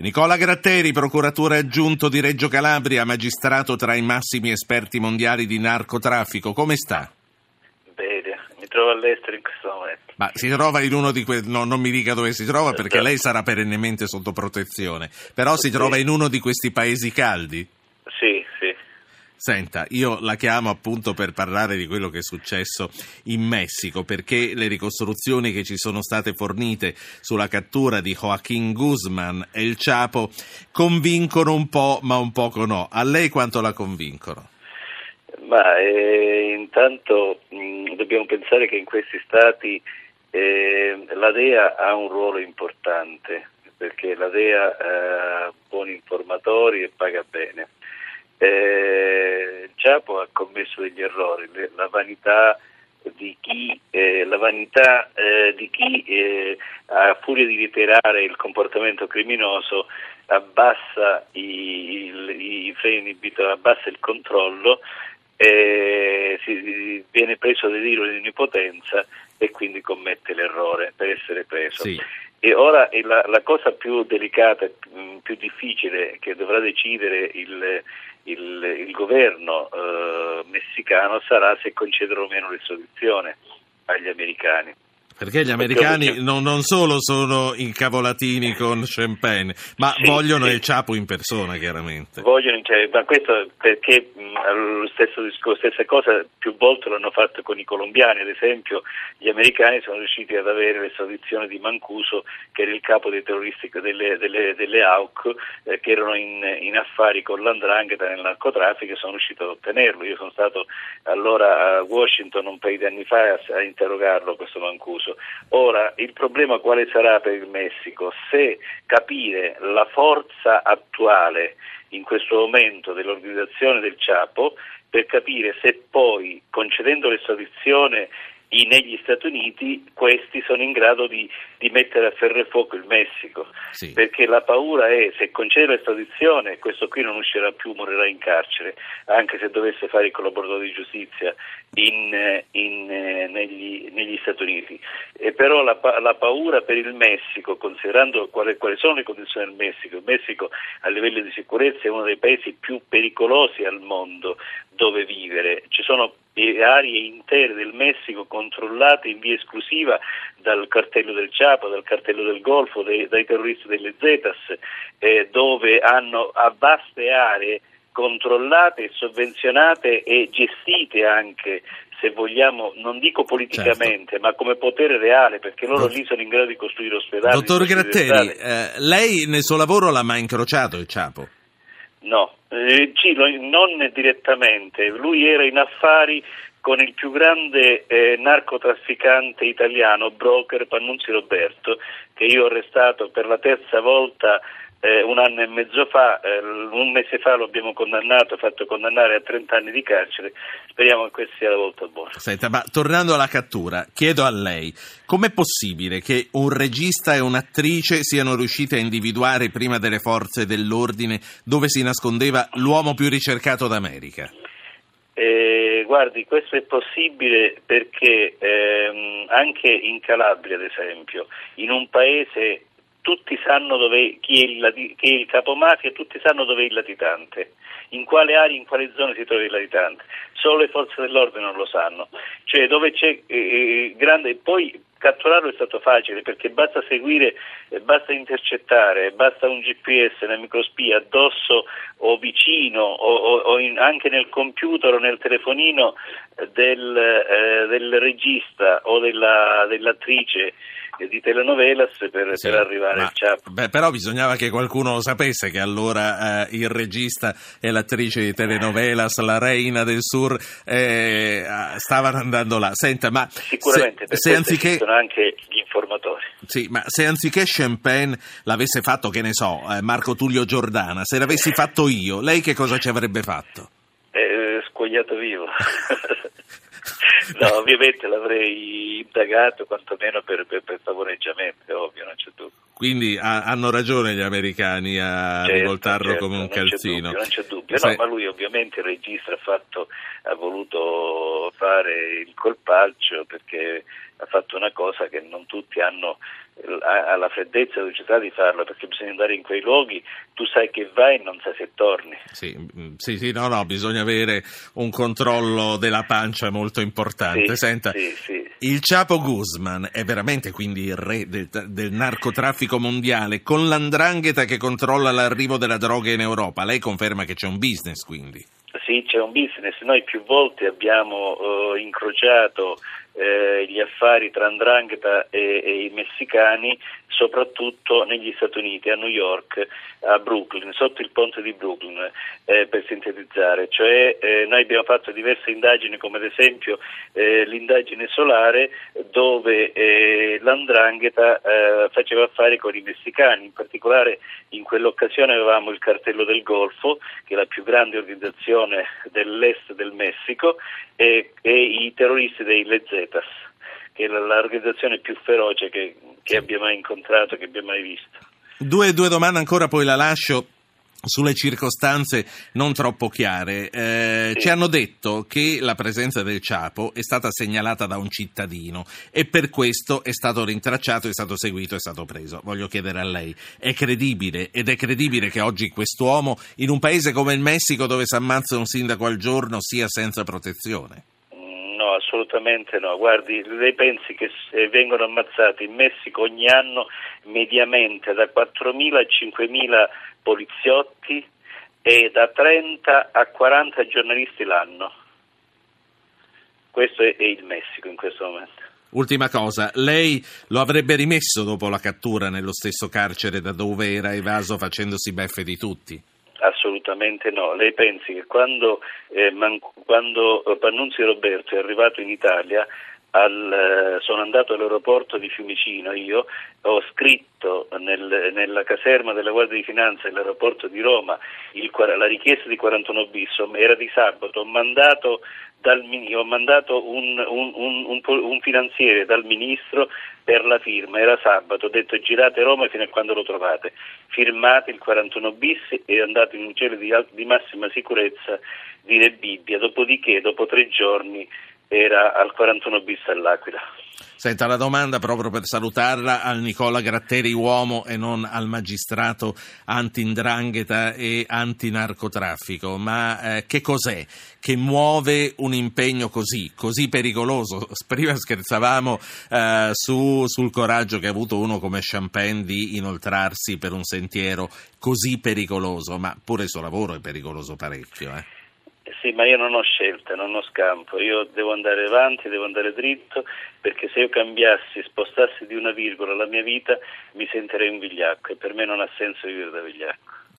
Nicola Gratteri, procuratore aggiunto di Reggio Calabria, magistrato tra i massimi esperti mondiali di narcotraffico, come sta? Bene, mi trovo all'estero in questo momento. Ma si trova in uno di quei... No, non mi dica dove si trova perché lei sarà perennemente sotto protezione, però si trova in uno di questi paesi caldi? Sì, sì. Senta, io la chiamo appunto per parlare di quello che è successo in Messico, perché le ricostruzioni che ci sono state fornite sulla cattura di Joaquín Guzman e il Chapo convincono un po', ma un poco no. A lei quanto la convincono? Ma eh, intanto mh, dobbiamo pensare che in questi stati eh, la DEA ha un ruolo importante, perché la DEA ha eh, buoni informatori e paga bene eh, Giapo ha commesso degli errori, la vanità di chi, eh, vanità, eh, di chi eh, a furia di ritirare il comportamento criminoso abbassa i, i, i freni abbassa il controllo, si, viene preso delirio di onnipotenza e quindi commette l'errore per essere preso. Sì. E ora la, la, cosa più delicata, più difficile che dovrà decidere il, il, il governo eh, messicano sarà se concederò o meno l'estradizione agli americani. Perché gli americani non, non, solo sono incavolatini con Champagne, ma sì, vogliono sì. il Ciapo in persona, chiaramente. Vogliono, cioè, ma questo perché mh, stesso discorso, stessa cosa più volte l'hanno fatto con i colombiani, ad esempio gli americani sono riusciti ad avere l'estradizione di Mancuso, che era il capo dei terroristi delle, delle, delle AUC, eh, che erano in, in, affari con l'andrangheta nel narcotraffico e sono riuscito ad ottenerlo. Io sono stato allora a Washington un paio di anni fa a, a interrogarlo questo Mancuso stesso. Ora, il problema quale sarà per il Messico? Se capire la forza attuale in questo momento dell'organizzazione del Ciapo per capire se poi concedendo l'estradizione negli Stati Uniti questi sono in grado di, di, mettere a ferro e fuoco il Messico. Sì. perché la paura è se concede l'estradizione questo qui non uscirà più, morirà in carcere anche se dovesse fare il collaboratore di giustizia in, in, negli, negli, Stati Uniti. E però la, la, paura per il Messico considerando quali, quali sono le condizioni del Messico il Messico a livello di sicurezza è uno dei paesi più pericolosi al mondo dove vivere. Ci sono aree intere del Messico controllate in via esclusiva dal cartello del Ciapo, dal cartello del Golfo, dei, dai terroristi delle Zetas, eh, dove hanno a vaste aree controllate, sovvenzionate e gestite anche se vogliamo, non dico politicamente, certo. ma come potere reale, perché loro lì sono in grado di costruire ospedali. Dottor Gratteri, eh, lei nel suo lavoro l'ha mai incrociato il Ciapo? No, eh, Cilo non direttamente, lui era in affari con il più grande eh, narcotrafficante italiano, broker Pannunzi Roberto, che io ho arrestato per la terza volta eh, un anno e mezzo fa, eh, un mese fa lo abbiamo condannato, fatto condannare a 30 anni di carcere, speriamo che questa sia la volta buona. Senta, ma tornando alla cattura, chiedo a lei, com'è possibile che un regista e un'attrice siano riusciti a individuare prima delle forze dell'ordine dove si nascondeva l'uomo più ricercato d'America? Eh, guardi, questo è possibile perché ehm, anche in Calabria, ad esempio, in un paese tutti sanno dove, chi, è il, chi è il capomafia, tutti sanno dove è il latitante, in quale area, in quale zona si trova il latitante. Solo le forze dell'ordine non lo sanno. Cioè eh, eh grande. Poi catturarlo è stato facile perché basta seguire, eh, basta intercettare, basta un GPS, una microspia addosso o vicino o, o, o in, anche nel computer o nel telefonino del, eh, del regista o della, dell'attrice di telenovelas per, sì, per arrivare al Ciapo. Beh, però bisognava che qualcuno lo sapesse che allora eh, il regista e l'attrice di telenovelas, la reina del sur, eh, stavano andando là. Senta, ma Sicuramente, se, se anziché... sono anche gli informatori. Sì, ma se anziché Champagne l'avesse fatto, che ne so, eh, Marco Tullio Giordana, se l'avessi fatto io, lei che cosa ci avrebbe fatto? Eh, scogliato vivo. no, ovviamente l'avrei indagato quantomeno per, per, per favoreggiamento, ovvio, non c'è dubbio. Quindi ha, hanno ragione gli americani a certo, rivoltarlo certo, come un non calzino. C'è dubbio, non c'è dubbio, no, ma lui ovviamente il regista ha, fatto, ha voluto fare il colpaccio perché ha fatto una cosa che non tutti hanno la freddezza e velocità di farlo perché bisogna andare in quei luoghi, tu sai che vai e non sai se torni. Sì, mm, sì, sì no, no, bisogna avere un controllo della pancia molto importante. Sì, Senta, sì, sì. Il Chapo Guzman è veramente quindi il re del, del narcotraffico mondiale con l'andrangheta che controlla l'arrivo della droga in Europa. Lei conferma che c'è un business quindi? Sì, c'è un business. Noi più volte abbiamo uh, incrociato eh, gli affari tra Andrangheta e, e, i messicani, soprattutto negli Stati Uniti, a New York, a Brooklyn, sotto il ponte di Brooklyn, eh, per sintetizzare. Cioè, eh, noi abbiamo fatto diverse indagini, come ad esempio eh, l'indagine solare, dove eh, l'Andrangheta eh, faceva affari con i messicani, in particolare in quell'occasione avevamo il cartello del Golfo, che è la più grande organizzazione dell'est del Messico, e, e i terroristi dei Lezetas, che è l'organizzazione più feroce che, che abbia mai incontrato, che abbia mai visto. Due, due domande ancora, poi la lascio sulle circostanze non troppo chiare. Eh, sì. Ci hanno detto che la presenza del Ciapo è stata segnalata da un cittadino e per questo è stato rintracciato, è stato seguito, è stato preso. Voglio chiedere a lei, è credibile ed è credibile che oggi quest'uomo in un paese come il Messico dove si ammazza un sindaco al giorno sia senza protezione? Assolutamente no. Guardi, lei pensi che vengono ammazzati in Messico ogni anno mediamente da 4.000 a 5.000 poliziotti e da 30 a 40 giornalisti l'anno. Questo è il Messico in questo momento. Ultima cosa, lei lo avrebbe rimesso dopo la cattura nello stesso carcere da dove era evaso facendosi beffe di tutti? Assolutamente no. Lei pensi che quando, eh, man- quando Pannunzio Roberto è arrivato in Italia al, eh, sono andato all'aeroporto di Fiumicino, io ho scritto nel, nella caserma della Guardia di Finanza dell'aeroporto di Roma il, la richiesta di 41 bis, era di sabato, ho mandato, dal, ho mandato un, un, un, un, finanziere dal ministro per la firma, era sabato, ho detto girate Roma fino a quando lo trovate, firmate il 41 bis e andate in un cielo di, di massima sicurezza di Rebibbia, dopodiché dopo tre giorni era al 41 bis all'Aquila. Senta la domanda proprio per salutarla al Nicola Gratteri uomo e non al magistrato anti-indrangheta e anti-narcotraffico, ma eh, che cos'è che muove un impegno così, così pericoloso? Prima scherzavamo eh, su, sul coraggio che ha avuto uno come Champagne di inoltrarsi per un sentiero così pericoloso, ma pure il suo lavoro è pericoloso parecchio. Eh? Sì, ma io non ho scelta, non ho scampo, io devo andare avanti, devo andare dritto, perché se io cambiassi, spostassi di una virgola la mia vita, mi sentirei un vigliacco e per me non ha senso vivere da vigliacco.